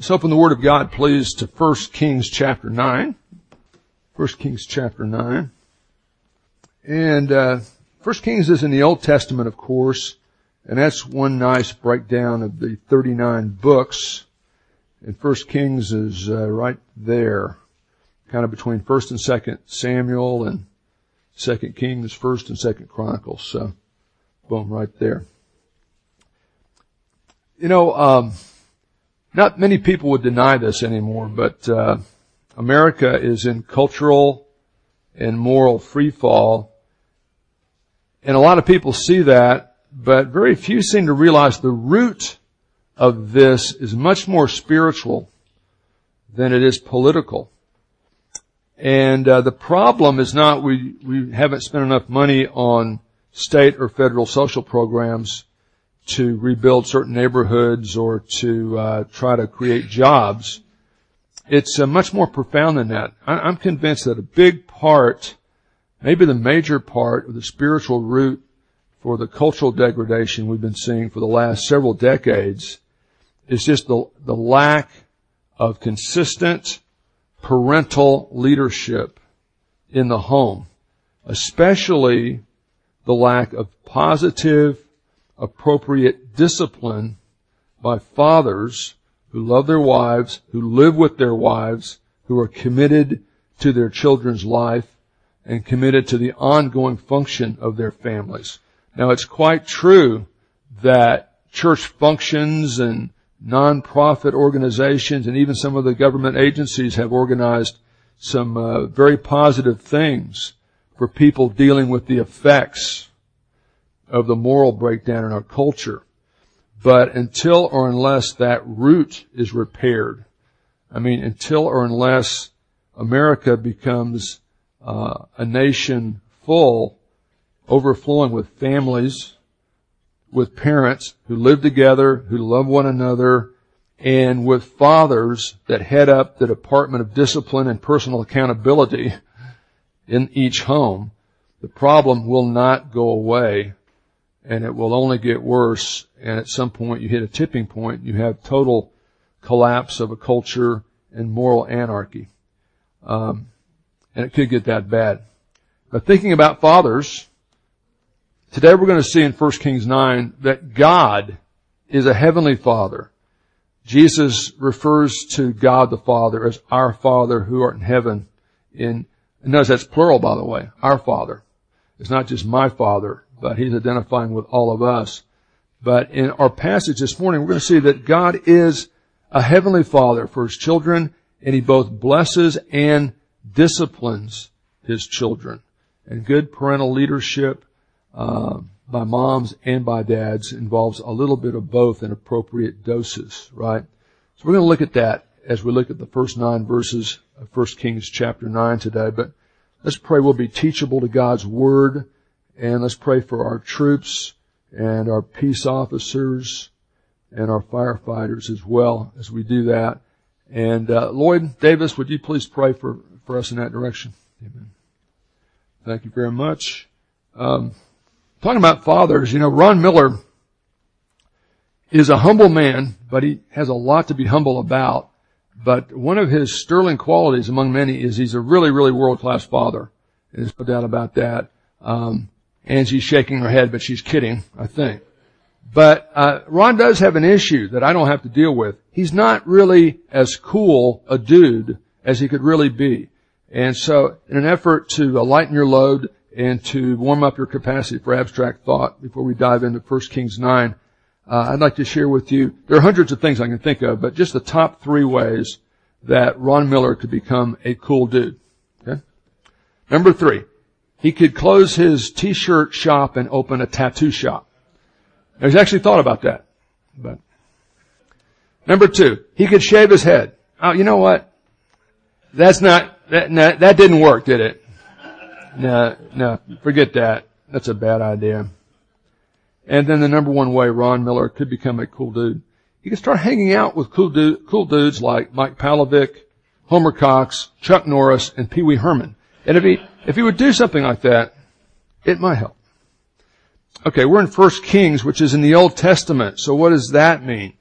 Let's open the Word of God, please, to 1 Kings chapter 9. 1 Kings chapter 9. And, uh, 1 Kings is in the Old Testament, of course, and that's one nice breakdown of the 39 books. And 1 Kings is uh, right there, kind of between 1st and 2nd Samuel and 2nd Kings, 1st and 2nd Chronicles. So, boom, right there. You know, um, not many people would deny this anymore, but uh, America is in cultural and moral freefall, and a lot of people see that, but very few seem to realize the root of this is much more spiritual than it is political. And uh, the problem is not we we haven't spent enough money on state or federal social programs to rebuild certain neighborhoods or to uh, try to create jobs. It's uh, much more profound than that. I- I'm convinced that a big part, maybe the major part of the spiritual root for the cultural degradation we've been seeing for the last several decades is just the, the lack of consistent parental leadership in the home, especially the lack of positive appropriate discipline by fathers who love their wives, who live with their wives, who are committed to their children's life and committed to the ongoing function of their families. Now it's quite true that church functions and nonprofit organizations and even some of the government agencies have organized some uh, very positive things for people dealing with the effects of the moral breakdown in our culture. But until or unless that root is repaired, I mean, until or unless America becomes uh, a nation full, overflowing with families, with parents who live together, who love one another, and with fathers that head up the Department of Discipline and Personal Accountability in each home, the problem will not go away and it will only get worse. And at some point you hit a tipping point. You have total collapse of a culture and moral anarchy. Um, and it could get that bad. But thinking about fathers, today we're going to see in 1 Kings 9 that God is a heavenly father. Jesus refers to God the Father as our Father who art in heaven. In, notice that's plural by the way, our Father. It's not just my Father, but he's identifying with all of us. But in our passage this morning, we're going to see that God is a heavenly father for his children, and he both blesses and disciplines his children. And good parental leadership uh, by moms and by dads involves a little bit of both in appropriate doses, right? So we're going to look at that as we look at the first nine verses of 1 Kings chapter 9 today. But let's pray we'll be teachable to God's Word and let's pray for our troops and our peace officers and our firefighters as well as we do that. And uh, Lloyd Davis, would you please pray for, for us in that direction? Amen. Thank you very much. Um, talking about fathers, you know, Ron Miller is a humble man, but he has a lot to be humble about. But one of his sterling qualities among many is he's a really, really world-class father. There's no doubt about that. Um, Angie's shaking her head, but she's kidding, I think. But uh, Ron does have an issue that I don't have to deal with. He's not really as cool a dude as he could really be. And so, in an effort to uh, lighten your load and to warm up your capacity for abstract thought before we dive into 1 Kings 9, uh, I'd like to share with you, there are hundreds of things I can think of, but just the top three ways that Ron Miller could become a cool dude. Okay? Number three, he could close his t-shirt shop and open a tattoo shop. He's actually thought about that. But number two, he could shave his head. Oh, you know what? That's not that. No, that didn't work, did it? No, no. Forget that. That's a bad idea. And then the number one way Ron Miller could become a cool dude, he could start hanging out with cool, dude, cool dudes like Mike Pavlovich, Homer Cox, Chuck Norris, and Pee Wee Herman. And if he, if he would do something like that, it might help. Okay, we're in 1 Kings, which is in the Old Testament. So what does that mean?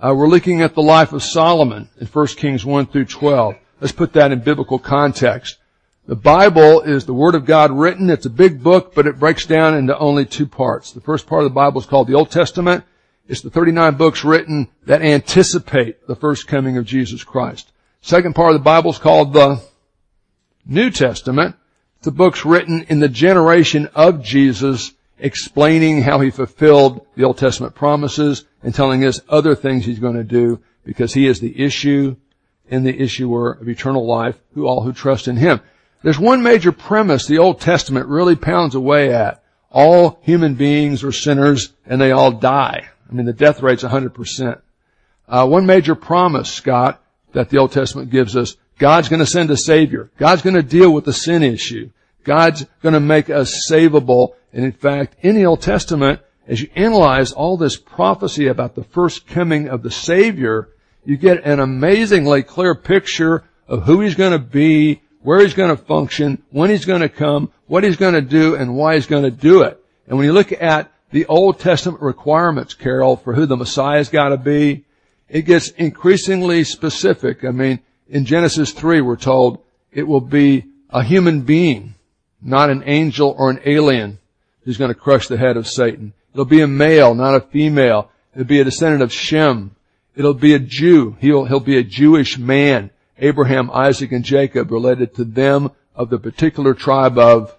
Uh, we're looking at the life of Solomon in 1 Kings 1 through 12. Let's put that in biblical context. The Bible is the Word of God written. It's a big book, but it breaks down into only two parts. The first part of the Bible is called the Old Testament. It's the 39 books written that anticipate the first coming of Jesus Christ. Second part of the Bible is called the New Testament. The books written in the generation of Jesus explaining how he fulfilled the Old Testament promises and telling us other things he's going to do because he is the issue and the issuer of eternal life who all who trust in him. There's one major premise the Old Testament really pounds away at. All human beings are sinners and they all die. I mean, the death rate's 100%. Uh, one major promise, Scott, that the Old Testament gives us, God's gonna send a Savior. God's gonna deal with the sin issue. God's gonna make us savable. And in fact, in the Old Testament, as you analyze all this prophecy about the first coming of the Savior, you get an amazingly clear picture of who He's gonna be, where He's gonna function, when He's gonna come, what He's gonna do, and why He's gonna do it. And when you look at the Old Testament requirements, Carol, for who the Messiah's gotta be, it gets increasingly specific. I mean, in Genesis 3 we're told it will be a human being, not an angel or an alien who's going to crush the head of Satan. It'll be a male, not a female. It'll be a descendant of Shem. It'll be a Jew. He'll, he'll be a Jewish man. Abraham, Isaac, and Jacob related to them of the particular tribe of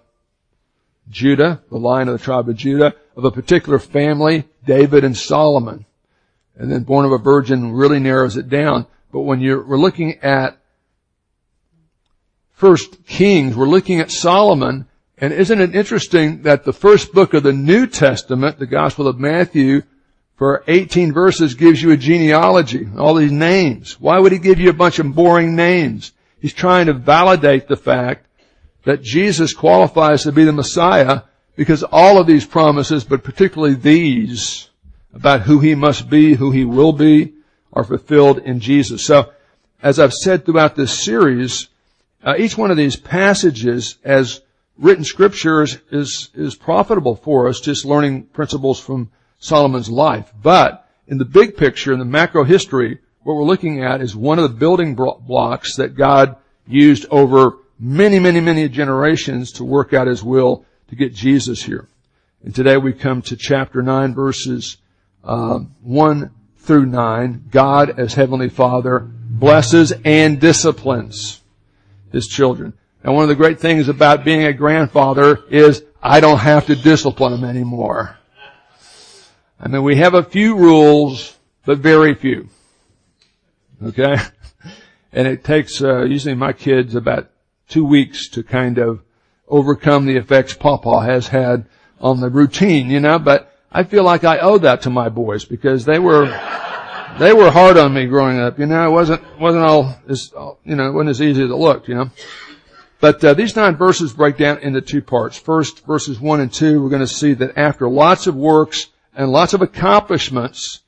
Judah, the line of the tribe of Judah, of a particular family, David and Solomon and then born of a virgin really narrows it down. But when you're, we're looking at First Kings, we're looking at Solomon, and isn't it interesting that the first book of the New Testament, the Gospel of Matthew, for 18 verses gives you a genealogy, all these names. Why would he give you a bunch of boring names? He's trying to validate the fact that Jesus qualifies to be the Messiah because all of these promises, but particularly these, about who he must be, who he will be, are fulfilled in Jesus. So, as I've said throughout this series, uh, each one of these passages, as written scriptures, is is profitable for us, just learning principles from Solomon's life. But in the big picture, in the macro history, what we're looking at is one of the building blocks that God used over many, many, many generations to work out His will to get Jesus here. And today we come to chapter 9 verses uh, 1 through 9, God as Heavenly Father blesses and disciplines His children. And one of the great things about being a grandfather is I don't have to discipline them anymore. I mean, we have a few rules, but very few. Okay? And it takes, uh, usually my kids about two weeks to kind of overcome the effects Papa has had on the routine, you know, but I feel like I owe that to my boys because they were, they were hard on me growing up. You know, it wasn't, wasn't all as, you know, it wasn't as easy as it looked, you know. But uh, these nine verses break down into two parts. First, verses one and two, we're going to see that after lots of works and lots of accomplishments,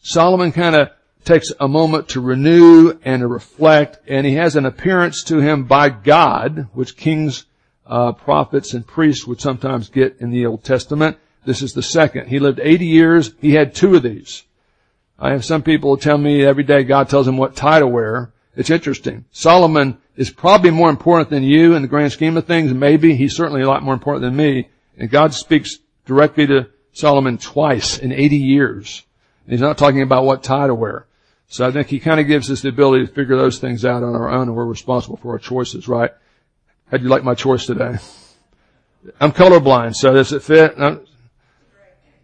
Solomon kind of takes a moment to renew and to reflect, and he has an appearance to him by God, which kings, uh, prophets, and priests would sometimes get in the Old Testament. This is the second. He lived 80 years. He had two of these. I have some people tell me every day God tells him what tie to wear. It's interesting. Solomon is probably more important than you in the grand scheme of things. Maybe he's certainly a lot more important than me. And God speaks directly to Solomon twice in 80 years. And he's not talking about what tie to wear. So I think he kind of gives us the ability to figure those things out on our own and we're responsible for our choices, right? How'd you like my choice today? I'm colorblind, so does it fit?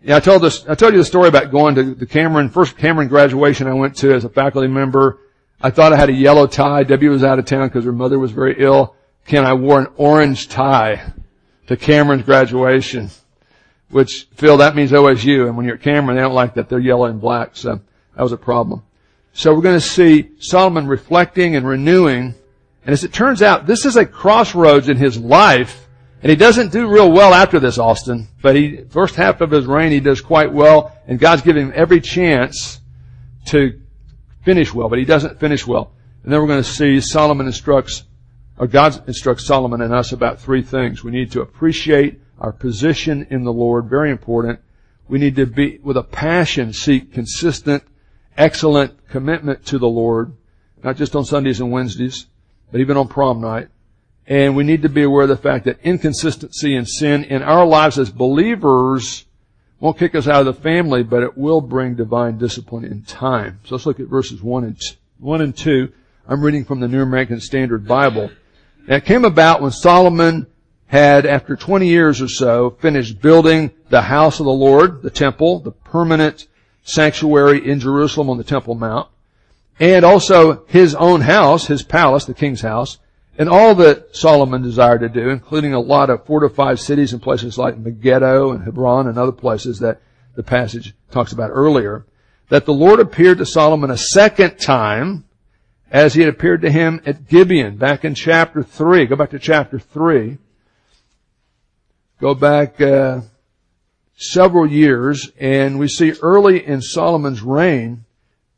Yeah, I told this, I told you the story about going to the Cameron, first Cameron graduation I went to as a faculty member. I thought I had a yellow tie. Debbie was out of town because her mother was very ill. Ken, I wore an orange tie to Cameron's graduation, which, Phil, that means OSU. And when you're at Cameron, they don't like that. They're yellow and black. So that was a problem. So we're going to see Solomon reflecting and renewing. And as it turns out, this is a crossroads in his life and he doesn't do real well after this, Austin, but he, first half of his reign, he does quite well, and God's giving him every chance to finish well, but he doesn't finish well. And then we're going to see Solomon instructs, or God instructs Solomon and us about three things. We need to appreciate our position in the Lord, very important. We need to be, with a passion, seek consistent excellent commitment to the Lord, not just on Sundays and Wednesdays, but even on prom night. And we need to be aware of the fact that inconsistency and sin in our lives as believers won't kick us out of the family, but it will bring divine discipline in time. So let's look at verses 1 and, 1 and 2. I'm reading from the New American Standard Bible. And it came about when Solomon had, after 20 years or so, finished building the house of the Lord, the temple, the permanent sanctuary in Jerusalem on the Temple Mount, and also his own house, his palace, the king's house, and all that Solomon desired to do, including a lot of fortified cities and places like Megiddo and Hebron and other places that the passage talks about earlier, that the Lord appeared to Solomon a second time as he had appeared to him at Gibeon back in chapter 3. Go back to chapter 3. Go back uh, several years and we see early in Solomon's reign,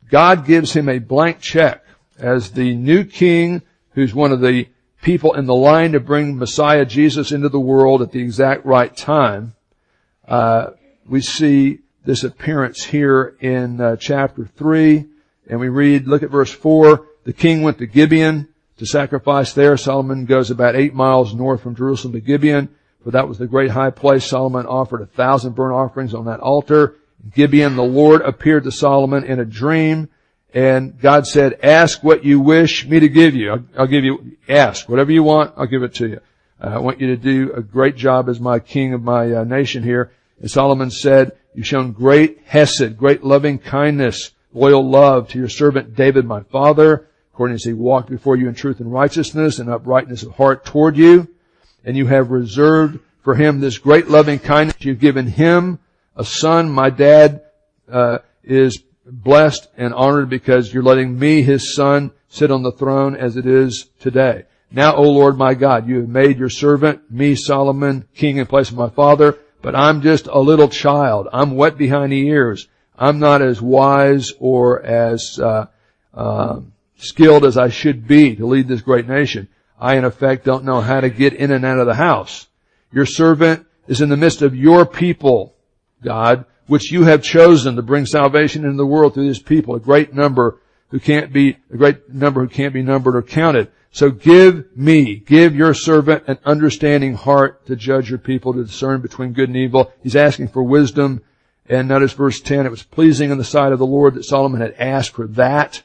God gives him a blank check as the new king who's one of the people in the line to bring Messiah Jesus into the world at the exact right time. Uh, we see this appearance here in uh, chapter 3 and we read, look at verse 4, the king went to Gibeon to sacrifice there. Solomon goes about eight miles north from Jerusalem to Gibeon, for that was the great high place. Solomon offered a thousand burnt offerings on that altar. Gibeon, the Lord appeared to Solomon in a dream, and God said, ask what you wish me to give you. I'll, I'll give you, ask. Whatever you want, I'll give it to you. Uh, I want you to do a great job as my king of my uh, nation here. And Solomon said, you've shown great hesed, great loving kindness, loyal love to your servant David, my father according as he walked before you in truth and righteousness and uprightness of heart toward you. And you have reserved for him this great loving kindness. You've given him a son. My dad uh, is blessed and honored because you're letting me, his son, sit on the throne as it is today. Now, O Lord my God, you have made your servant, me, Solomon, king in place of my father, but I'm just a little child. I'm wet behind the ears. I'm not as wise or as uh, uh, skilled as I should be to lead this great nation. I in effect don't know how to get in and out of the house. Your servant is in the midst of your people, God, which you have chosen to bring salvation into the world through this people, a great number who can't be, a great number who can't be numbered or counted. So give me, give your servant an understanding heart to judge your people, to discern between good and evil. He's asking for wisdom. And notice verse 10, it was pleasing in the sight of the Lord that Solomon had asked for that.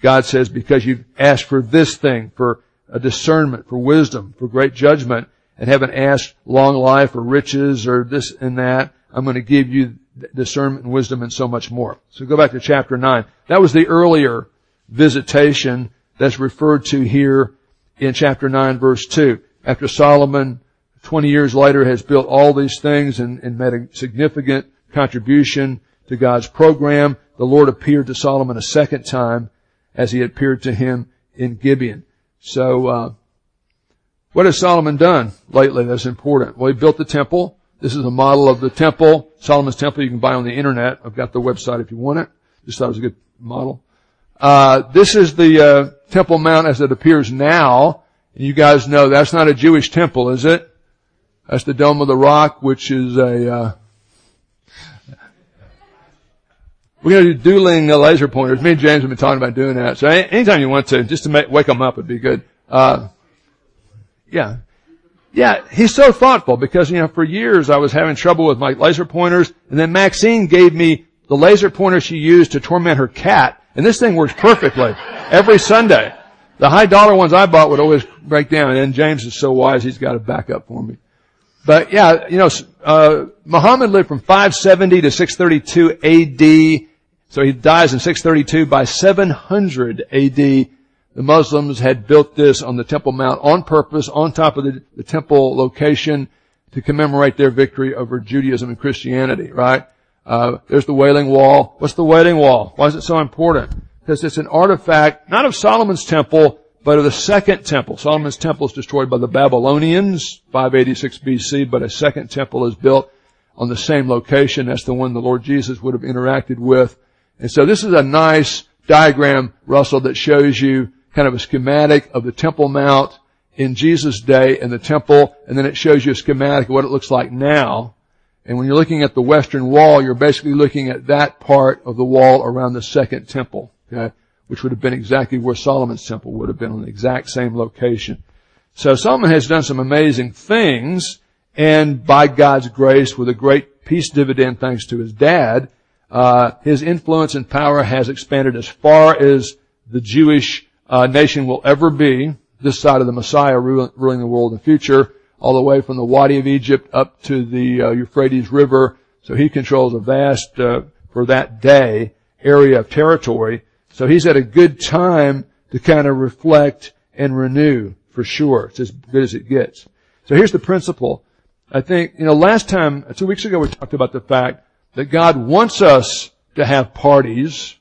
God says, because you've asked for this thing, for a discernment, for wisdom, for great judgment, and haven't asked long life or riches or this and that, I'm going to give you discernment and wisdom and so much more. So go back to chapter 9. That was the earlier visitation that's referred to here in chapter 9 verse 2. After Solomon, 20 years later, has built all these things and, and made a significant contribution to God's program, the Lord appeared to Solomon a second time as he appeared to him in Gibeon. So, uh, what has Solomon done lately that's important? Well, he built the temple. This is a model of the temple, Solomon's temple you can buy on the internet. I've got the website if you want it. Just thought it was a good model. Uh, this is the uh, Temple Mount as it appears now. And you guys know that's not a Jewish temple, is it? That's the Dome of the Rock, which is a uh, We're going to do dueling uh, laser pointers. Me and James have been talking about doing that. So anytime you want to, just to make, wake them up would be good. Uh, yeah. Yeah, he's so thoughtful because, you know, for years I was having trouble with my laser pointers and then Maxine gave me the laser pointer she used to torment her cat and this thing works perfectly every Sunday. The high dollar ones I bought would always break down and James is so wise he's got a backup for me. But yeah, you know, uh, Muhammad lived from 570 to 632 AD. So he dies in 632. By 700 AD, the Muslims had built this on the Temple Mount on purpose, on top of the, the temple location to commemorate their victory over Judaism and Christianity, right? Uh, there's the Wailing Wall. What's the Wailing Wall? Why is it so important? Because it's an artifact, not of Solomon's temple, but of the second temple. Solomon's temple is destroyed by the Babylonians, 586 BC, but a second temple is built on the same location. That's the one the Lord Jesus would have interacted with and so this is a nice diagram, Russell, that shows you kind of a schematic of the Temple Mount in Jesus' day and the temple, and then it shows you a schematic of what it looks like now. And when you're looking at the western wall, you're basically looking at that part of the wall around the second temple, okay, which would have been exactly where Solomon's temple would have been on the exact same location. So Solomon has done some amazing things, and by God's grace, with a great peace dividend thanks to his dad, uh, his influence and power has expanded as far as the Jewish uh, nation will ever be, this side of the Messiah ruling the world in the future, all the way from the Wadi of Egypt up to the uh, Euphrates River. So he controls a vast, uh, for that day, area of territory. So he's at a good time to kind of reflect and renew, for sure. It's as good as it gets. So here's the principle. I think, you know, last time, two weeks ago, we talked about the fact that God wants us to have parties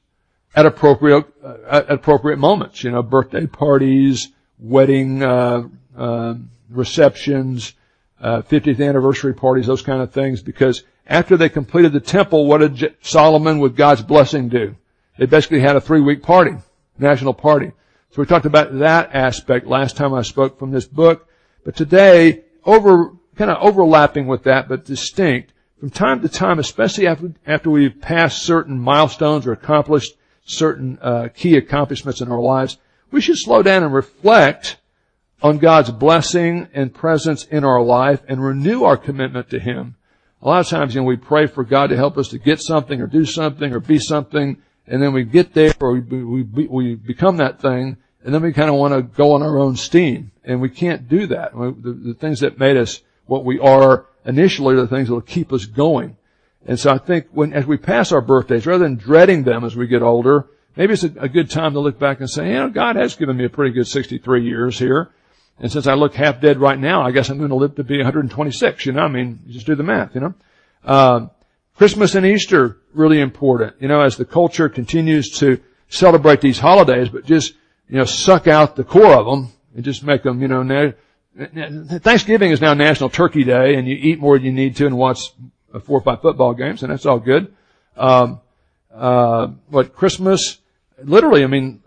at appropriate uh, at appropriate moments. You know, birthday parties, wedding uh, uh, receptions, 50th uh, anniversary parties, those kind of things. Because after they completed the temple, what did Solomon, with God's blessing, do? They basically had a three-week party, national party. So we talked about that aspect last time I spoke from this book. But today, over kind of overlapping with that, but distinct from time to time, especially after, after we've passed certain milestones or accomplished certain uh, key accomplishments in our lives, we should slow down and reflect on God's blessing and presence in our life and renew our commitment to Him. A lot of times, you know, we pray for God to help us to get something or do something or be something, and then we get there or we, we, we become that thing, and then we kind of want to go on our own steam. And we can't do that. The, the things that made us what we are initially are the things that will keep us going. And so I think when, as we pass our birthdays, rather than dreading them as we get older, maybe it's a, a good time to look back and say, you know, God has given me a pretty good 63 years here. And since I look half dead right now, I guess I'm going to live to be 126, you know, I mean, just do the math, you know. Uh, Christmas and Easter, really important, you know, as the culture continues to celebrate these holidays, but just, you know, suck out the core of them and just make them, you know, Thanksgiving is now National Turkey Day, and you eat more than you need to and watch four or five football games, and that's all good. Um, uh, but Christmas, literally, I mean,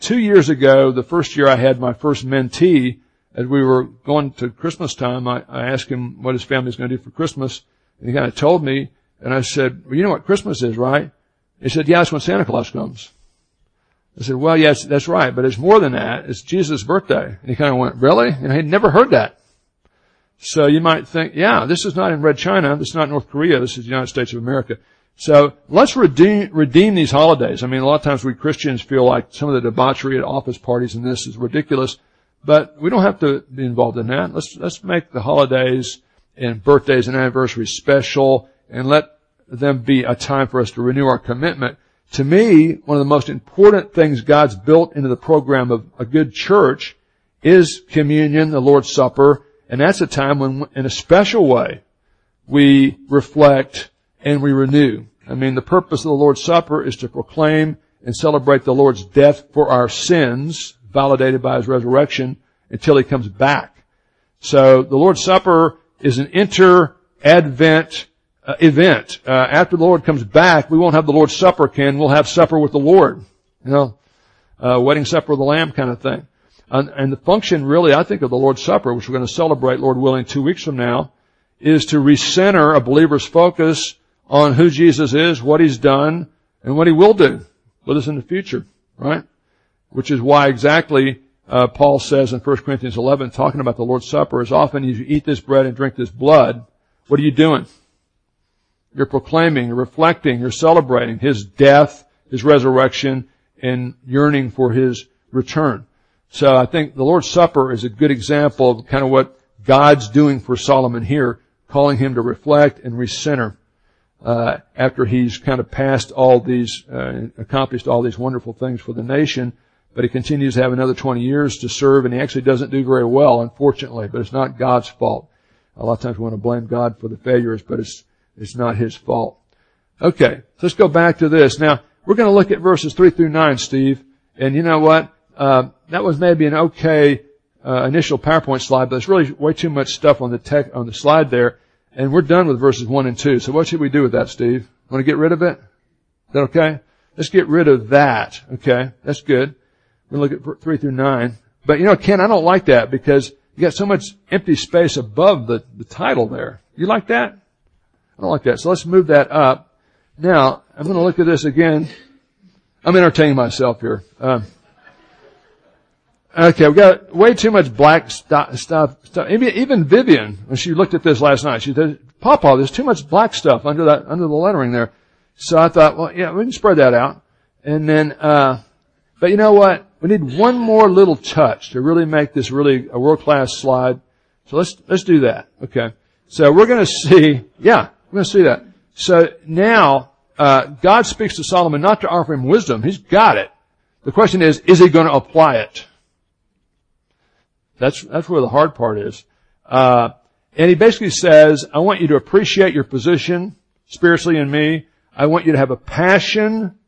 two years ago, the first year I had my first mentee, as we were going to Christmas time, I, I asked him what his family was going to do for Christmas, and he kind of told me, and I said, well, you know what Christmas is, right? He said, yeah, it's when Santa Claus comes. I said, well, yes, that's right, but it's more than that. It's Jesus' birthday. And he kind of went, really? And he'd never heard that. So you might think, yeah, this is not in Red China. This is not North Korea. This is the United States of America. So let's redeem, redeem these holidays. I mean, a lot of times we Christians feel like some of the debauchery at office parties and this is ridiculous, but we don't have to be involved in that. Let's, let's make the holidays and birthdays and anniversaries special and let them be a time for us to renew our commitment to me, one of the most important things God's built into the program of a good church is communion, the Lord's Supper, and that's a time when, in a special way, we reflect and we renew. I mean, the purpose of the Lord's Supper is to proclaim and celebrate the Lord's death for our sins, validated by His resurrection, until He comes back. So the Lord's Supper is an inter-advent uh, event. Uh, after the Lord comes back, we won't have the Lord's Supper, Ken. We'll have supper with the Lord. You know, uh, wedding supper of the Lamb kind of thing. And, and the function really, I think, of the Lord's Supper, which we're going to celebrate, Lord willing, two weeks from now, is to recenter a believer's focus on who Jesus is, what He's done, and what He will do with us in the future, right? Which is why exactly uh, Paul says in 1 Corinthians 11, talking about the Lord's Supper, as often as you eat this bread and drink this blood, what are you doing? You're proclaiming, you're reflecting, you're celebrating His death, His resurrection, and yearning for His return. So I think the Lord's Supper is a good example of kind of what God's doing for Solomon here, calling him to reflect and recenter uh, after he's kind of passed all these, uh, accomplished all these wonderful things for the nation. But he continues to have another 20 years to serve, and he actually doesn't do very well, unfortunately. But it's not God's fault. A lot of times we want to blame God for the failures, but it's it's not his fault. Okay, let's go back to this. Now, we're going to look at verses 3 through 9, Steve. And you know what? Uh, that was maybe an okay uh, initial PowerPoint slide, but there's really way too much stuff on the tech, on the slide there. And we're done with verses 1 and 2. So what should we do with that, Steve? Want to get rid of it? Is that okay? Let's get rid of that. Okay, that's good. We'll look at 3 through 9. But you know, Ken, I don't like that because you got so much empty space above the, the title there. You like that? I don't like that. So let's move that up. Now, I'm going to look at this again. I'm entertaining myself here. Um, okay, we got way too much black stuff. stuff. Even Vivian, when she looked at this last night, she said, Papa, there's too much black stuff under that, under the lettering there. So I thought, well, yeah, we can spread that out. And then, uh, but you know what? We need one more little touch to really make this really a world-class slide. So let's, let's do that. Okay. So we're going to see, yeah, we're going to see that. So now, uh, God speaks to Solomon not to offer him wisdom. He's got it. The question is, is he going to apply it? That's, that's where the hard part is. Uh, and he basically says, I want you to appreciate your position spiritually in me. I want you to have a passion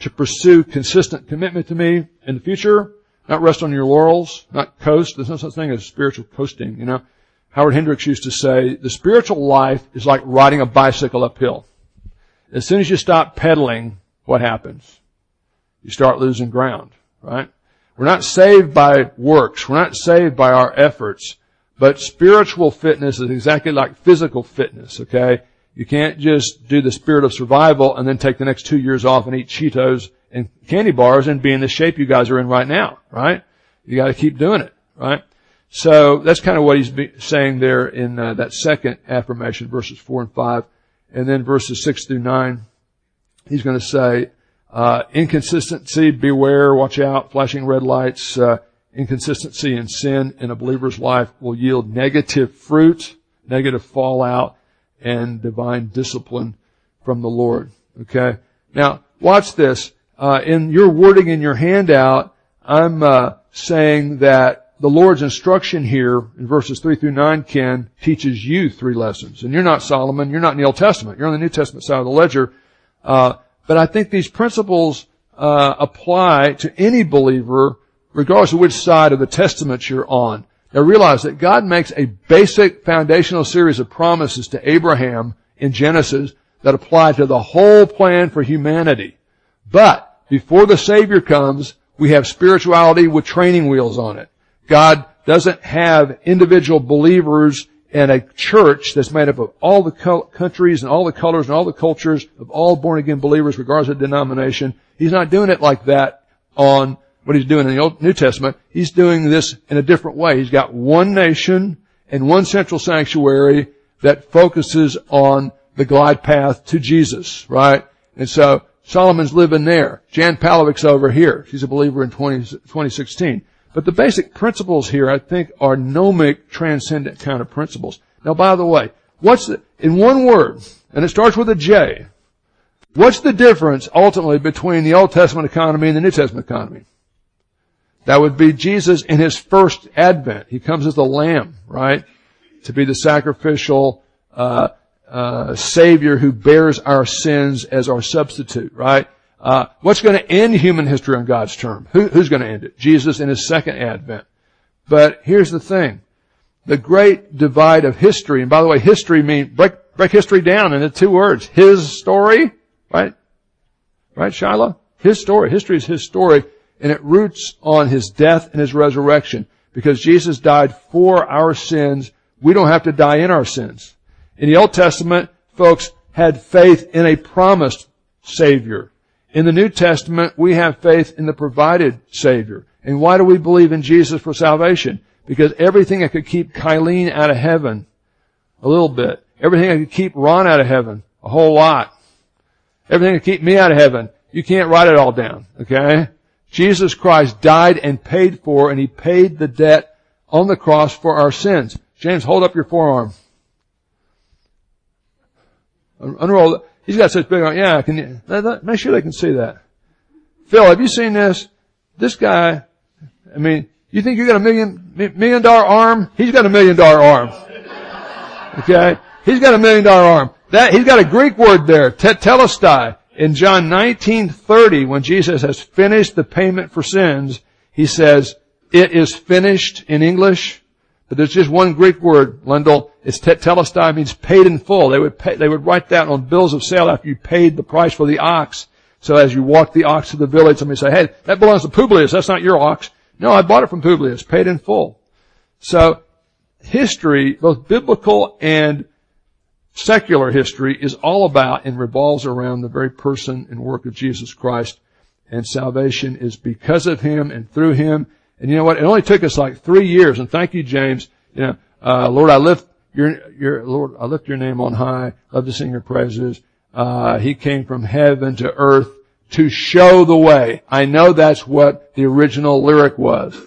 to pursue consistent commitment to me in the future, not rest on your laurels, not coast. There's no such thing as spiritual coasting, you know. Howard Hendricks used to say, the spiritual life is like riding a bicycle uphill. As soon as you stop pedaling, what happens? You start losing ground, right? We're not saved by works. We're not saved by our efforts. But spiritual fitness is exactly like physical fitness, okay? You can't just do the spirit of survival and then take the next two years off and eat Cheetos and candy bars and be in the shape you guys are in right now, right? You gotta keep doing it, right? So that's kind of what he's saying there in uh, that second affirmation, verses four and five. And then verses six through nine, he's going to say, uh, inconsistency, beware, watch out, flashing red lights, uh, inconsistency and sin in a believer's life will yield negative fruit, negative fallout, and divine discipline from the Lord. Okay? Now, watch this. Uh, in your wording in your handout, I'm uh, saying that the Lord's instruction here in verses 3 through 9, Ken, teaches you three lessons. And you're not Solomon, you're not in the Old Testament, you're on the New Testament side of the ledger. But I think these principles uh, apply to any believer, regardless of which side of the Testament you're on. Now realize that God makes a basic foundational series of promises to Abraham in Genesis that apply to the whole plan for humanity. But before the Savior comes, we have spirituality with training wheels on it. God doesn't have individual believers and a church that's made up of all the countries and all the colors and all the cultures of all born again believers regardless of denomination. He's not doing it like that on what he's doing in the Old, New Testament. He's doing this in a different way. He's got one nation and one central sanctuary that focuses on the glide path to Jesus, right? And so Solomon's living there. Jan Palowick's over here. She's a believer in 20, 2016. But the basic principles here, I think, are gnomic, transcendent kind of principles. Now, by the way, what's the, in one word, and it starts with a J, what's the difference ultimately between the Old Testament economy and the New Testament economy? That would be Jesus in his first advent. He comes as the lamb, right? To be the sacrificial, uh, uh, savior who bears our sins as our substitute, right? Uh, what's going to end human history on God's term? Who, who's going to end it? Jesus in his second advent. But here's the thing. The great divide of history, and by the way, history means, break, break history down into two words. His story, right? Right, Shiloh? His story. History is his story and it roots on his death and his resurrection. Because Jesus died for our sins, we don't have to die in our sins. In the Old Testament, folks had faith in a promised Savior. In the New Testament, we have faith in the provided Savior. And why do we believe in Jesus for salvation? Because everything that could keep Kylene out of heaven, a little bit. Everything that could keep Ron out of heaven, a whole lot. Everything that could keep me out of heaven, you can't write it all down, okay? Jesus Christ died and paid for, and He paid the debt on the cross for our sins. James, hold up your forearm. Unroll. He's got such big. Yeah, can you, make sure they can see that. Phil, have you seen this? This guy, I mean, you think you got a million, million dollar arm? He's got a million dollar arm. Okay? He's got a million dollar arm. That, he's got a Greek word there, tetelestai. In John 19:30, when Jesus has finished the payment for sins, he says, "It is finished" in English, but there's just one Greek word, Lendl. It's tetelestai, means paid in full. They would pay, they would write that on bills of sale after you paid the price for the ox. So as you walk the ox to the village, somebody say, "Hey, that belongs to Publius. That's not your ox." No, I bought it from Publius, paid in full. So history, both biblical and secular history is all about and revolves around the very person and work of Jesus Christ. And salvation is because of Him and through Him. And you know what? It only took us like three years. And thank you, James. You know, uh, Lord, I lift your, your, Lord, I lift your name on high. Love to sing your praises. Uh, he came from heaven to earth to show the way. I know that's what the original lyric was.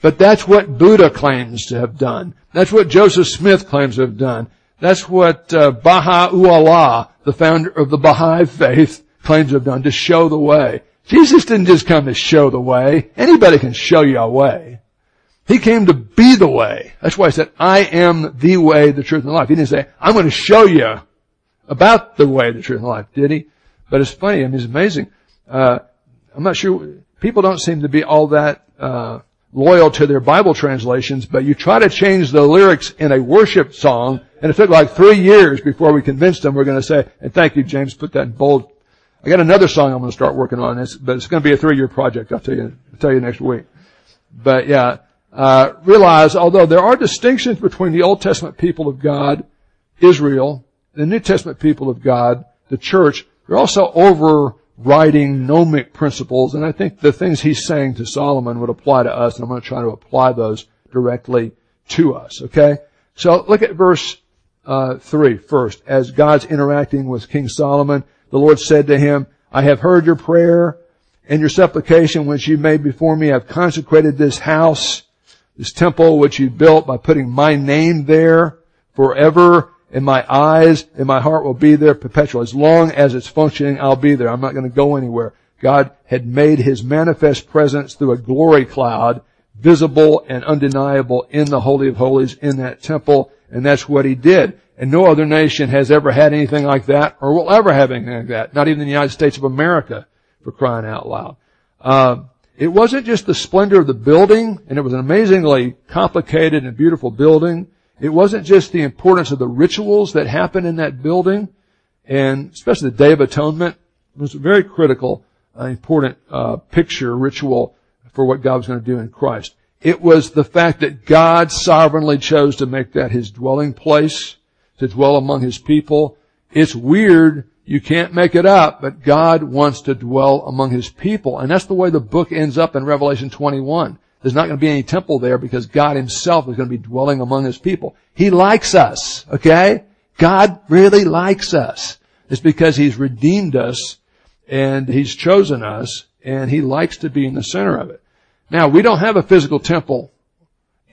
But that's what Buddha claims to have done. That's what Joseph Smith claims to have done. That's what uh, Baha'u'llah, the founder of the Baha'i faith, claims to have done, to show the way. Jesus didn't just come to show the way. Anybody can show you a way. He came to be the way. That's why he said, I am the way, the truth, and the life. He didn't say, I'm going to show you about the way, the truth, and the life. Did he? But it's funny. I mean, it's amazing. Uh, I'm not sure. People don't seem to be all that uh, loyal to their Bible translations, but you try to change the lyrics in a worship song, and it took like three years before we convinced them we're going to say, and thank you, James, put that in bold. I got another song I'm going to start working on, but it's going to be a three-year project. I'll tell you, I'll tell you next week. But yeah, uh, realize although there are distinctions between the Old Testament people of God, Israel, the New Testament people of God, the church, they're also over writing gnomic principles, and I think the things he's saying to Solomon would apply to us, and I'm going to try to apply those directly to us. Okay, so look at verse uh, three first. As God's interacting with King Solomon, the Lord said to him, "I have heard your prayer and your supplication which you made before me. I've consecrated this house, this temple which you built by putting my name there forever." and my eyes and my heart will be there perpetually. As long as it's functioning, I'll be there. I'm not going to go anywhere. God had made his manifest presence through a glory cloud visible and undeniable in the Holy of Holies in that temple, and that's what he did. And no other nation has ever had anything like that or will ever have anything like that. Not even the United States of America for crying out loud. Uh, it wasn't just the splendor of the building, and it was an amazingly complicated and beautiful building. It wasn't just the importance of the rituals that happened in that building, and especially the Day of Atonement it was a very critical, uh, important uh, picture, ritual for what God was going to do in Christ. It was the fact that God sovereignly chose to make that His dwelling place, to dwell among His people. It's weird, you can't make it up, but God wants to dwell among His people. And that's the way the book ends up in Revelation 21. There's not going to be any temple there because God himself is going to be dwelling among his people. He likes us, okay? God really likes us. It's because he's redeemed us and he's chosen us and he likes to be in the center of it. Now, we don't have a physical temple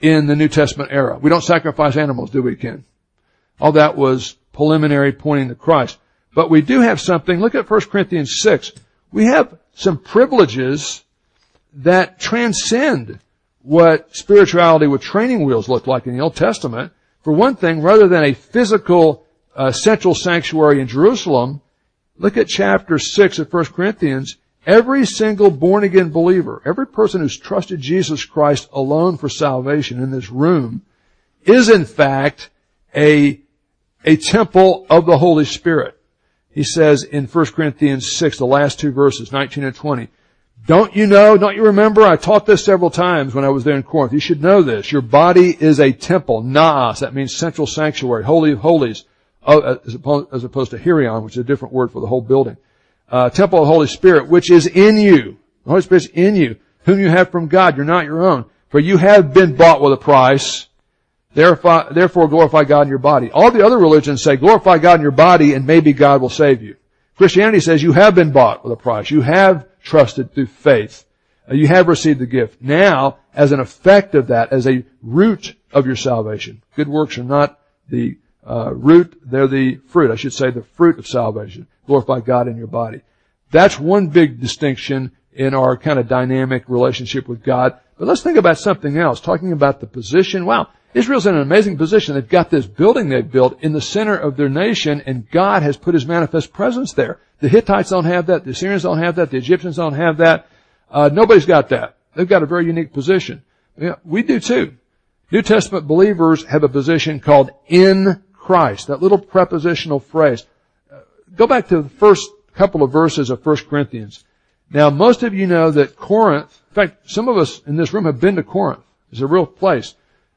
in the New Testament era. We don't sacrifice animals, do we, Ken? All that was preliminary pointing to Christ. But we do have something. Look at 1 Corinthians 6. We have some privileges that transcend what spirituality with training wheels looked like in the Old Testament. For one thing, rather than a physical uh, central sanctuary in Jerusalem, look at chapter 6 of 1 Corinthians. Every single born again believer, every person who's trusted Jesus Christ alone for salvation in this room is in fact a, a temple of the Holy Spirit. He says in 1 Corinthians 6, the last two verses, 19 and 20, don't you know, don't you remember? I taught this several times when I was there in Corinth. You should know this. Your body is a temple. Naos, that means central sanctuary, holy of holies, uh, as opposed, to Hieron, which is a different word for the whole building. Uh, temple of the Holy Spirit, which is in you. The Holy Spirit is in you, whom you have from God. You're not your own. For you have been bought with a price. Therefore glorify God in your body. All the other religions say glorify God in your body and maybe God will save you. Christianity says you have been bought with a price. You have trusted through faith. Uh, you have received the gift. Now, as an effect of that, as a root of your salvation, good works are not the uh, root, they're the fruit. I should say the fruit of salvation. Glorify God in your body. That's one big distinction in our kind of dynamic relationship with God. But let's think about something else, talking about the position. Wow, Israel's in an amazing position. They've got this building they've built in the center of their nation, and God has put His manifest presence there. The Hittites don't have that. The Assyrians don't have that. The Egyptians don't have that. Uh, nobody's got that. They've got a very unique position. Yeah, we do too. New Testament believers have a position called in Christ. That little prepositional phrase. Uh, go back to the first couple of verses of 1 Corinthians. Now, most of you know that Corinth, in fact, some of us in this room have been to Corinth. It's a real place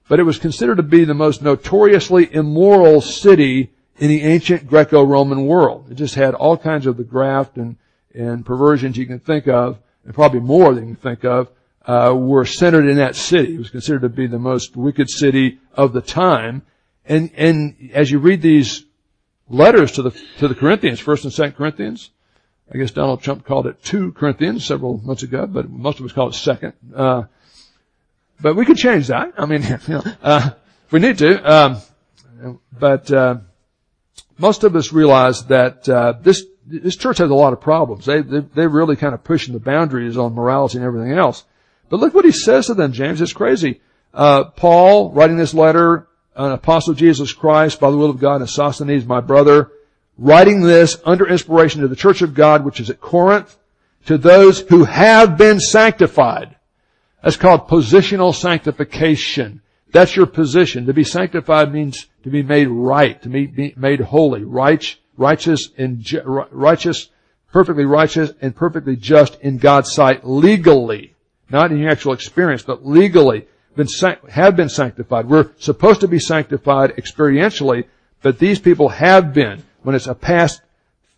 but it was considered to be the most notoriously immoral city in the ancient Greco-Roman world. It just had all kinds of the graft and, and perversions you can think of, and probably more than you can think of, uh, were centered in that city. It was considered to be the most wicked city of the time. And, and as you read these letters to the, to the Corinthians, First and Second Corinthians, I guess Donald Trump called it two Corinthians several months ago, but most of us call it second. Uh, but we could change that. I mean, you know, uh, if we need to. Um, but uh, most of us realize that uh, this this church has a lot of problems. They, they they're really kind of pushing the boundaries on morality and everything else. But look what he says to them, James. It's crazy. Uh, Paul writing this letter, an apostle of Jesus Christ by the will of God, and Sosthenes, my brother, writing this under inspiration to the church of God, which is at Corinth, to those who have been sanctified. That's called positional sanctification. That's your position. To be sanctified means to be made right, to be made holy, right, righteous and righteous, perfectly righteous and perfectly just in God's sight legally. Not in your actual experience, but legally been, have been sanctified. We're supposed to be sanctified experientially, but these people have been. When it's a past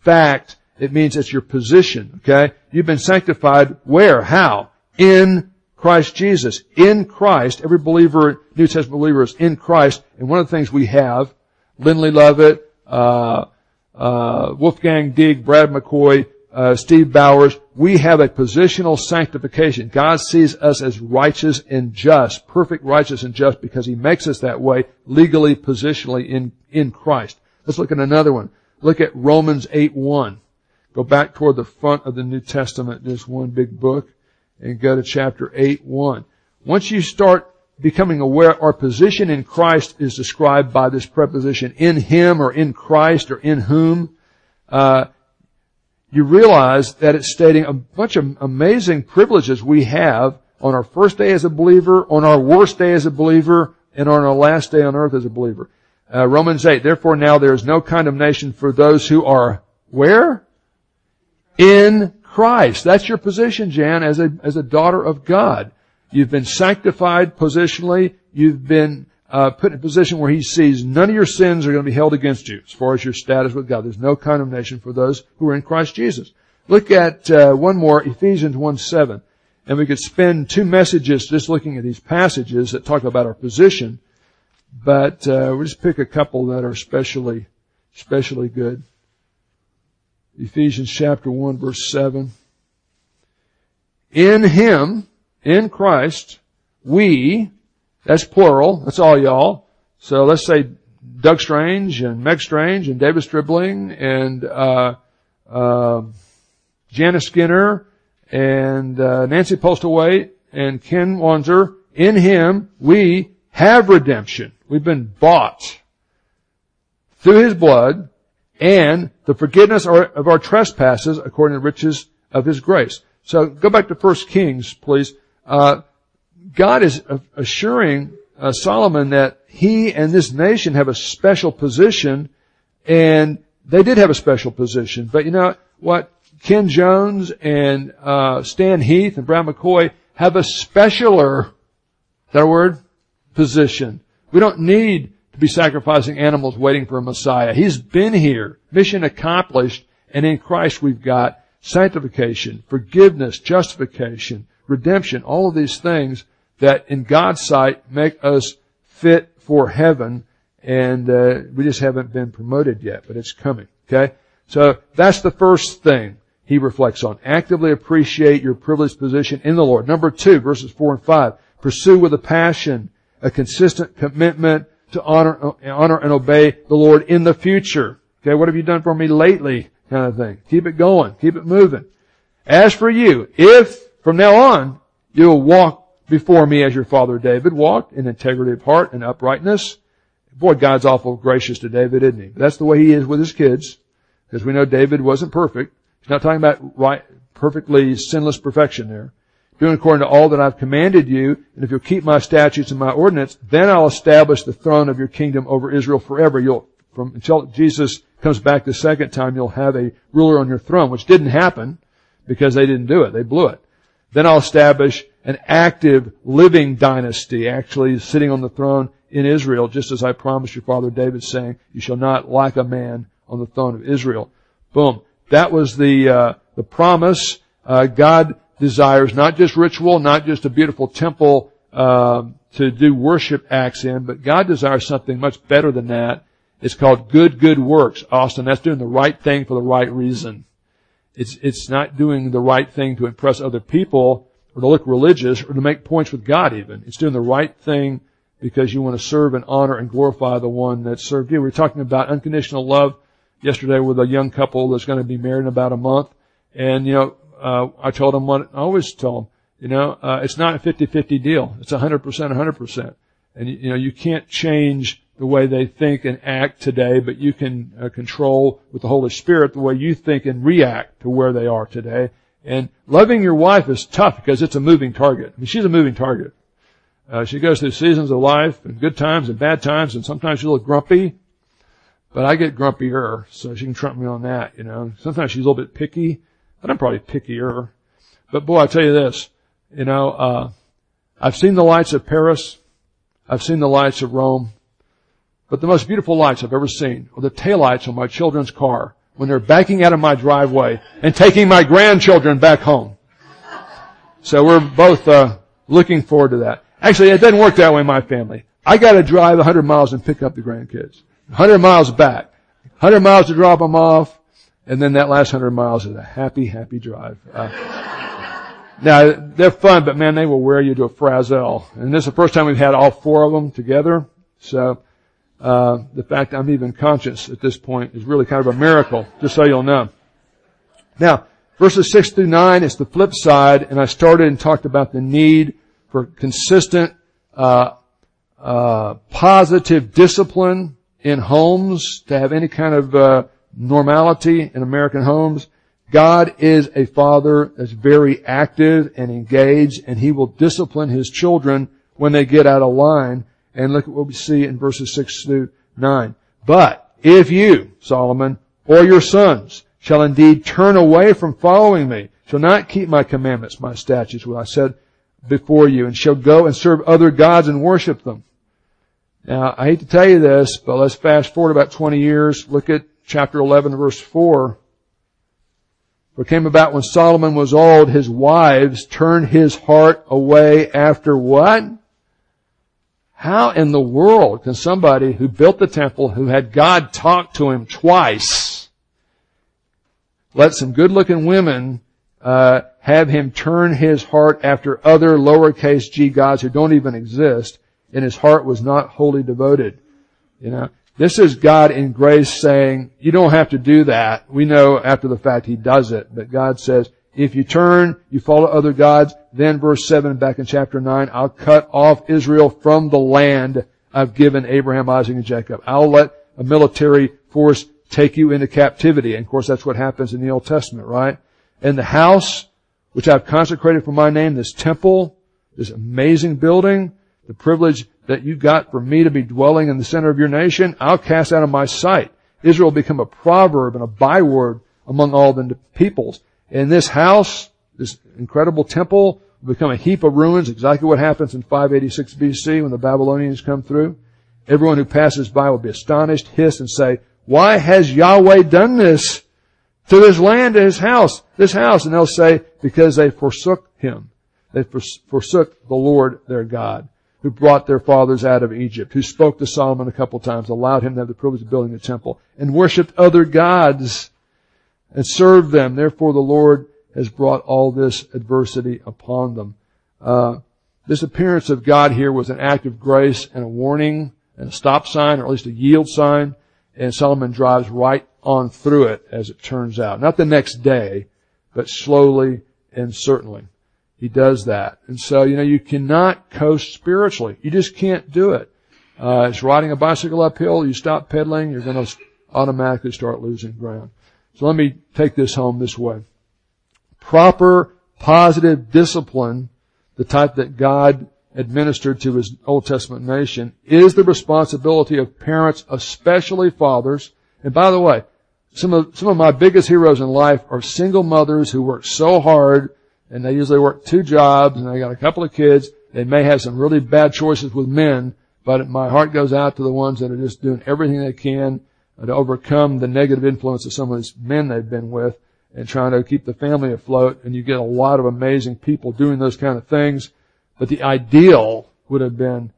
fact, it means it's your position, okay? You've been sanctified where? How? In Christ Jesus. In Christ, every believer, New Testament believer is in Christ, and one of the things we have, Lindley Lovett, uh, uh, Wolfgang Dieg, Brad McCoy, uh, Steve Bowers, we have a positional sanctification. God sees us as righteous and just, perfect righteous and just because He makes us that way legally, positionally in, in Christ. Let's look at another one. Look at Romans 8 1. Go back toward the front of the New Testament, this one big book, and go to chapter 8 1. Once you start becoming aware our position in Christ is described by this preposition in Him or in Christ or in whom, uh, you realize that it's stating a bunch of amazing privileges we have on our first day as a believer, on our worst day as a believer, and on our last day on earth as a believer. Uh, Romans 8, therefore now there is no condemnation for those who are where? In Christ. That's your position, Jan, as a, as a daughter of God. You've been sanctified positionally. You've been uh, put in a position where He sees none of your sins are going to be held against you as far as your status with God. There's no condemnation for those who are in Christ Jesus. Look at uh, one more, Ephesians 1 7. And we could spend two messages just looking at these passages that talk about our position, but uh, we'll just pick a couple that are especially, especially good. Ephesians chapter 1 verse 7. In Him, in Christ, we, that's plural. That's all y'all. So let's say Doug Strange and Meg Strange and David Stribling and uh, uh, Janice Skinner and uh, Nancy Postlethwaite and Ken Wanzer. In Him we have redemption. We've been bought through His blood and the forgiveness of our trespasses according to the riches of His grace. So go back to 1 Kings, please. Uh, God is assuring uh, Solomon that he and this nation have a special position, and they did have a special position. But you know what? Ken Jones and uh, Stan Heath and Brad McCoy have a specialer, that word? Position. We don't need to be sacrificing animals waiting for a Messiah. He's been here. Mission accomplished. And in Christ we've got sanctification, forgiveness, justification, redemption, all of these things that in God's sight make us fit for heaven and uh, we just haven't been promoted yet, but it's coming. Okay? So that's the first thing he reflects on. Actively appreciate your privileged position in the Lord. Number two, verses four and five. Pursue with a passion a consistent commitment to honor, honor and obey the Lord in the future. Okay, what have you done for me lately? Kind of thing. Keep it going. Keep it moving. As for you, if from now on you'll walk before me as your father David walked in integrity of heart and uprightness. Boy, God's awful gracious to David, isn't he? That's the way he is with his kids. Because we know David wasn't perfect. He's not talking about right, perfectly sinless perfection there. Doing according to all that I've commanded you, and if you'll keep my statutes and my ordinance, then I'll establish the throne of your kingdom over Israel forever. You'll, from, until Jesus comes back the second time, you'll have a ruler on your throne, which didn't happen because they didn't do it. They blew it. Then I'll establish an active living dynasty actually sitting on the throne in Israel, just as I promised your father David, saying, "You shall not lack a man on the throne of Israel." Boom. That was the uh, the promise. Uh, God desires not just ritual, not just a beautiful temple uh, to do worship acts in, but God desires something much better than that. It's called good, good works, Austin. That's doing the right thing for the right reason. It's, it's not doing the right thing to impress other people or to look religious or to make points with God even. It's doing the right thing because you want to serve and honor and glorify the one that served you. We were talking about unconditional love yesterday with a young couple that's going to be married in about a month. And, you know, uh, I told them what I always tell them, you know, uh, it's not a 50-50 deal. It's 100%, 100%. And, you know, you can't change the way they think and act today, but you can uh, control with the Holy Spirit the way you think and react to where they are today. And loving your wife is tough because it's a moving target. I mean, she's a moving target. Uh, she goes through seasons of life and good times and bad times, and sometimes she's a little grumpy. But I get grumpier, so she can trump me on that. You know, sometimes she's a little bit picky, but I'm probably pickier. But boy, I tell you this, you know, uh, I've seen the lights of Paris. I've seen the lights of Rome. But the most beautiful lights I've ever seen are the taillights on my children's car when they're backing out of my driveway and taking my grandchildren back home. So we're both uh, looking forward to that. Actually, it doesn't work that way in my family. I got to drive 100 miles and pick up the grandkids. 100 miles back. 100 miles to drop them off. And then that last 100 miles is a happy, happy drive. Uh, now, they're fun, but man, they will wear you to a frazzle. And this is the first time we've had all four of them together. So, uh, the fact I'm even conscious at this point is really kind of a miracle, just so you'll know. Now, verses 6 through 9 is the flip side, and I started and talked about the need for consistent, uh, uh, positive discipline in homes to have any kind of uh, normality in American homes. God is a father that's very active and engaged, and He will discipline His children when they get out of line. And look at what we see in verses 6 through 9. But if you, Solomon, or your sons shall indeed turn away from following me, shall not keep my commandments, my statutes, what I said before you, and shall go and serve other gods and worship them. Now, I hate to tell you this, but let's fast forward about 20 years. Look at chapter 11 verse 4. For it came about when Solomon was old, his wives turned his heart away after what? How in the world can somebody who built the temple, who had God talk to him twice, let some good looking women uh, have him turn his heart after other lowercase g gods who don't even exist, and his heart was not wholly devoted. You know, this is God in grace saying, you don't have to do that. We know after the fact he does it, but God says, if you turn, you follow other gods, then verse 7 back in chapter 9, I'll cut off Israel from the land I've given Abraham, Isaac, and Jacob. I'll let a military force take you into captivity. And of course that's what happens in the Old Testament, right? And the house, which I've consecrated for my name, this temple, this amazing building, the privilege that you got for me to be dwelling in the center of your nation, I'll cast out of my sight. Israel will become a proverb and a byword among all the peoples. And this house, this incredible temple, will become a heap of ruins, exactly what happens in 586 BC when the Babylonians come through. Everyone who passes by will be astonished, hiss, and say, why has Yahweh done this to this land, to his house, this house? And they'll say, because they forsook him. They forsook the Lord their God who brought their fathers out of Egypt, who spoke to Solomon a couple times, allowed him to have the privilege of building the temple, and worshiped other gods and served them. Therefore the Lord has brought all this adversity upon them. Uh, this appearance of God here was an act of grace and a warning and a stop sign, or at least a yield sign, and Solomon drives right on through it as it turns out. Not the next day, but slowly and certainly. He does that. And so, you know, you cannot coast spiritually. You just can't do it. Uh, it's riding a bicycle uphill. You stop pedaling, you're going to automatically start losing ground. So let me take this home this way. Proper, positive discipline, the type that God administered to His Old Testament nation, is the responsibility of parents, especially fathers. And by the way, some of, some of my biggest heroes in life are single mothers who work so hard and they usually work two jobs and they got a couple of kids. They may have some really bad choices with men, But my heart goes out to the ones that are just doing everything they can to overcome the negative influence of some of these men they've been with and trying to keep the family afloat. And you get a lot of amazing people doing those kind of things. But the ideal would have been,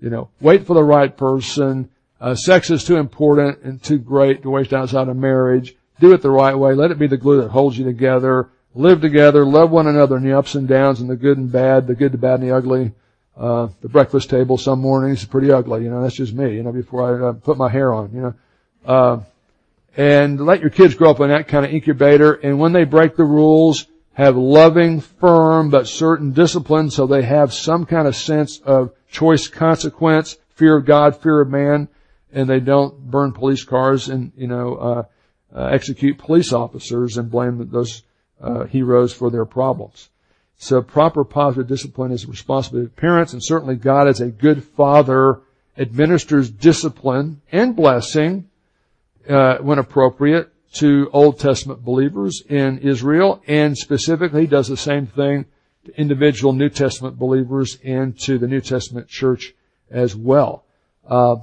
you know, wait for the right person. Uh, sex is too important and too great to waste outside of marriage. Do it the right way. Let it be the glue that holds you together. Live together. Love one another in the ups and downs and the good and bad, the good, the bad, and the ugly. Uh, the breakfast table some mornings is pretty ugly. You know, that's just me. You know, before I uh, put my hair on. You know, uh, and let your kids grow up in that kind of incubator. And when they break the rules, have loving, firm, but certain discipline, so they have some kind of sense of choice, consequence, fear of God, fear of man, and they don't burn police cars and you know uh, uh, execute police officers and blame those uh, heroes for their problems. So proper positive discipline is the responsibility of parents, and certainly God as a good father administers discipline and blessing uh, when appropriate to Old Testament believers in Israel, and specifically does the same thing to individual New Testament believers and to the New Testament church as well. Uh,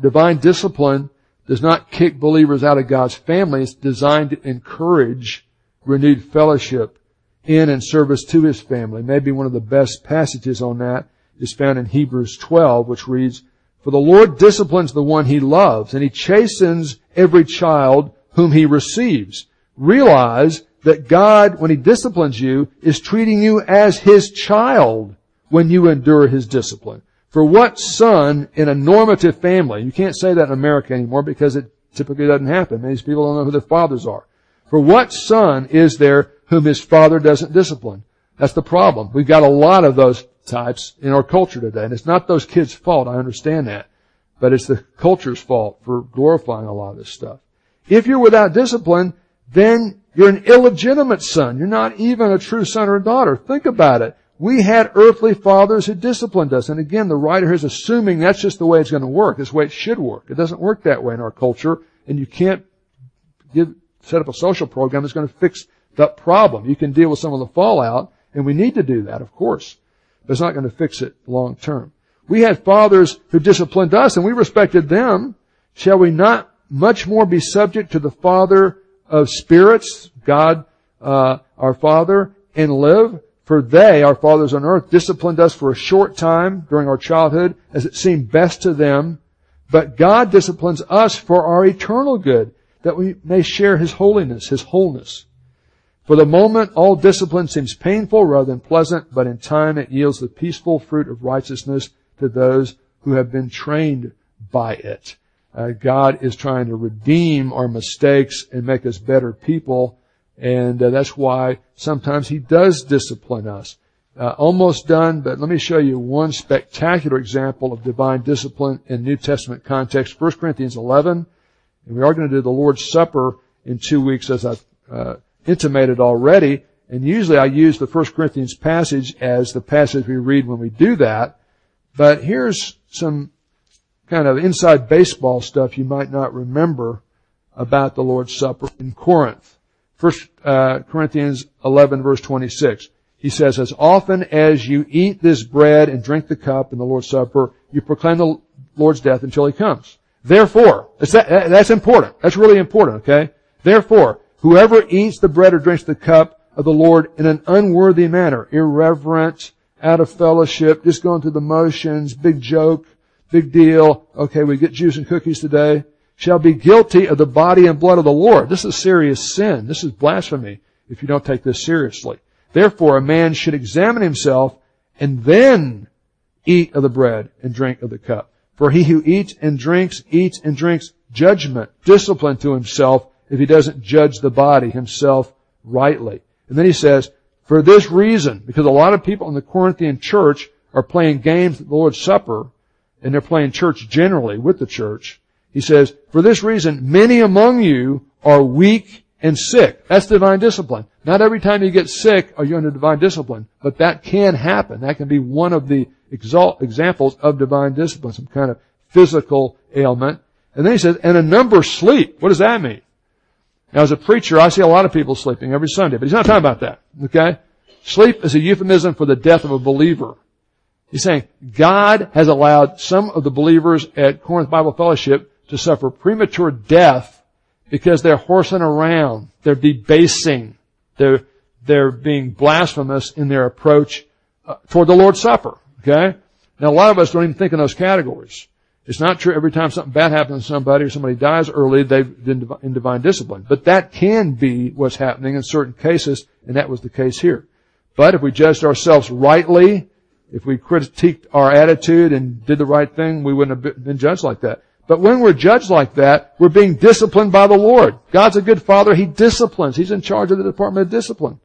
divine discipline does not kick believers out of God's family. It's designed to encourage renewed fellowship in and service to his family. Maybe one of the best passages on that is found in Hebrews 12, which reads, For the Lord disciplines the one he loves, and he chastens every child whom he receives. Realize that God, when he disciplines you, is treating you as his child when you endure his discipline. For what son in a normative family, you can't say that in America anymore because it typically doesn't happen. Many people don't know who their fathers are. For what son is there whom his father doesn't discipline. That's the problem. We've got a lot of those types in our culture today. And it's not those kids' fault, I understand that. But it's the culture's fault for glorifying a lot of this stuff. If you're without discipline, then you're an illegitimate son. You're not even a true son or daughter. Think about it. We had earthly fathers who disciplined us. And again, the writer is assuming that's just the way it's going to work. It's the way it should work. It doesn't work that way in our culture. And you can't give, set up a social program that's going to fix that problem. You can deal with some of the fallout, and we need to do that, of course. But it's not going to fix it long term. We had fathers who disciplined us, and we respected them. Shall we not much more be subject to the Father of spirits, God, uh, our Father, and live? For they, our fathers on earth, disciplined us for a short time during our childhood as it seemed best to them. But God disciplines us for our eternal good, that we may share His holiness, His wholeness. For the moment, all discipline seems painful rather than pleasant, but in time it yields the peaceful fruit of righteousness to those who have been trained by it. Uh, God is trying to redeem our mistakes and make us better people, and uh, that's why sometimes He does discipline us. Uh, almost done, but let me show you one spectacular example of divine discipline in New Testament context. 1 Corinthians 11, and we are going to do the Lord's Supper in two weeks as I uh, intimated already, and usually I use the 1 Corinthians passage as the passage we read when we do that. But here's some kind of inside baseball stuff you might not remember about the Lord's Supper in Corinth. 1 uh, Corinthians 11 verse 26. He says, as often as you eat this bread and drink the cup in the Lord's Supper, you proclaim the Lord's death until He comes. Therefore, that, that's important. That's really important, okay? Therefore, Whoever eats the bread or drinks the cup of the Lord in an unworthy manner, irreverent, out of fellowship, just going through the motions, big joke, big deal, okay, we get juice and cookies today, shall be guilty of the body and blood of the Lord. This is serious sin. This is blasphemy if you don't take this seriously. Therefore, a man should examine himself and then eat of the bread and drink of the cup. For he who eats and drinks, eats and drinks judgment, discipline to himself if he doesn't judge the body himself rightly. And then he says, for this reason, because a lot of people in the Corinthian church are playing games at the Lord's Supper, and they're playing church generally with the church, he says, for this reason, many among you are weak and sick. That's divine discipline. Not every time you get sick are you under divine discipline, but that can happen. That can be one of the exalt, examples of divine discipline, some kind of physical ailment. And then he says, and a number sleep. What does that mean? Now, as a preacher, I see a lot of people sleeping every Sunday, but he's not talking about that. Okay? Sleep is a euphemism for the death of a believer. He's saying God has allowed some of the believers at Corinth Bible Fellowship to suffer premature death because they're horsing around. They're debasing. They're, they're being blasphemous in their approach uh, toward the Lord's Supper. Okay? Now a lot of us don't even think in those categories. It's not true every time something bad happens to somebody or somebody dies early, they've been in divine discipline. But that can be what's happening in certain cases, and that was the case here. But if we judged ourselves rightly, if we critiqued our attitude and did the right thing, we wouldn't have been judged like that. But when we're judged like that, we're being disciplined by the Lord. God's a good father. He disciplines. He's in charge of the Department of Discipline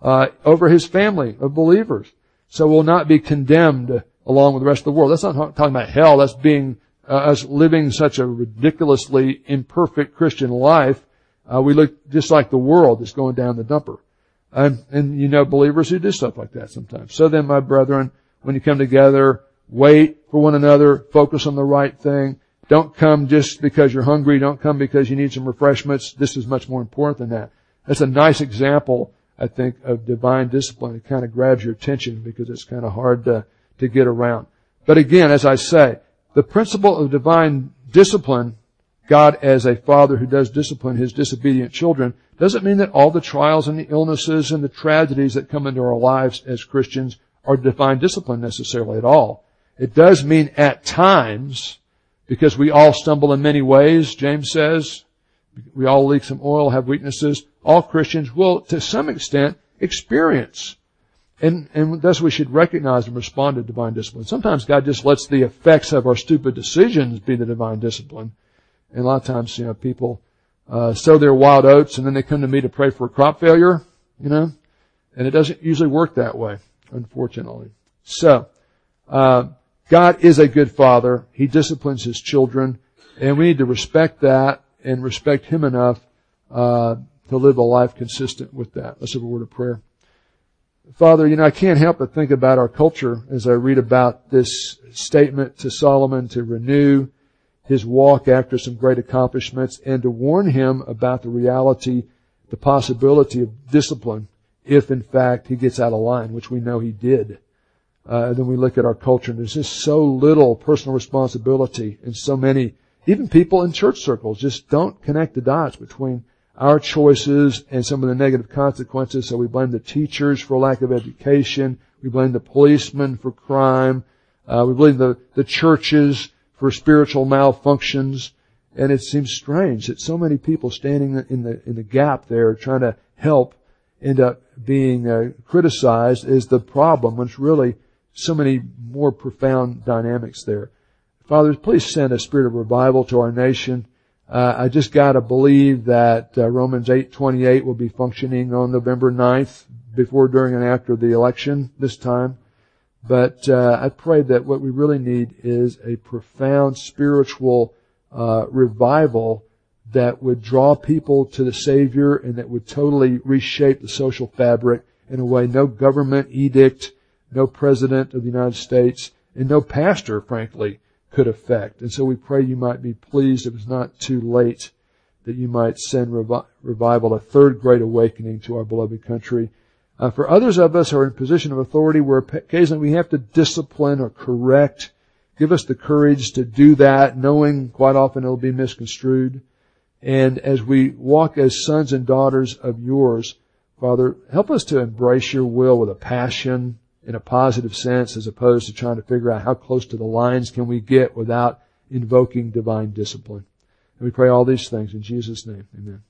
uh, over His family of believers. So we'll not be condemned along with the rest of the world. That's not talking about hell. That's being uh, us living such a ridiculously imperfect Christian life. Uh, we look just like the world that's going down the dumper. And, and you know believers who do stuff like that sometimes. So then, my brethren, when you come together, wait for one another, focus on the right thing. Don't come just because you're hungry. Don't come because you need some refreshments. This is much more important than that. That's a nice example, I think, of divine discipline. It kind of grabs your attention because it's kind of hard to to get around. But again, as I say, the principle of divine discipline, God as a father who does discipline his disobedient children, doesn't mean that all the trials and the illnesses and the tragedies that come into our lives as Christians are divine discipline necessarily at all. It does mean at times, because we all stumble in many ways, James says, we all leak some oil, have weaknesses. All Christians will, to some extent, experience and, and thus we should recognize and respond to divine discipline. Sometimes God just lets the effects of our stupid decisions be the divine discipline. And a lot of times, you know, people uh, sow their wild oats and then they come to me to pray for a crop failure, you know, and it doesn't usually work that way, unfortunately. So, uh, God is a good father. He disciplines his children, and we need to respect that and respect him enough uh, to live a life consistent with that. Let's have a word of prayer. Father, you know, I can't help but think about our culture as I read about this statement to Solomon to renew his walk after some great accomplishments and to warn him about the reality, the possibility of discipline if in fact he gets out of line, which we know he did. Uh, then we look at our culture and there's just so little personal responsibility and so many, even people in church circles just don't connect the dots between our choices and some of the negative consequences. So we blame the teachers for lack of education. We blame the policemen for crime. Uh, we blame the, the churches for spiritual malfunctions. And it seems strange that so many people standing in the, in the gap there trying to help end up being uh, criticized is the problem when it's really so many more profound dynamics there. Father, please send a spirit of revival to our nation. Uh, I just gotta believe that uh, Romans 8:28 will be functioning on November 9th, before, during, and after the election this time. But uh, I pray that what we really need is a profound spiritual uh, revival that would draw people to the Savior and that would totally reshape the social fabric in a way no government edict, no president of the United States, and no pastor, frankly, could affect. And so we pray you might be pleased if it's not too late that you might send revi- revival, a third great awakening to our beloved country. Uh, for others of us who are in position of authority where occasionally we have to discipline or correct, give us the courage to do that, knowing quite often it'll be misconstrued. And as we walk as sons and daughters of yours, Father, help us to embrace your will with a passion, in a positive sense as opposed to trying to figure out how close to the lines can we get without invoking divine discipline. And we pray all these things in Jesus' name. Amen.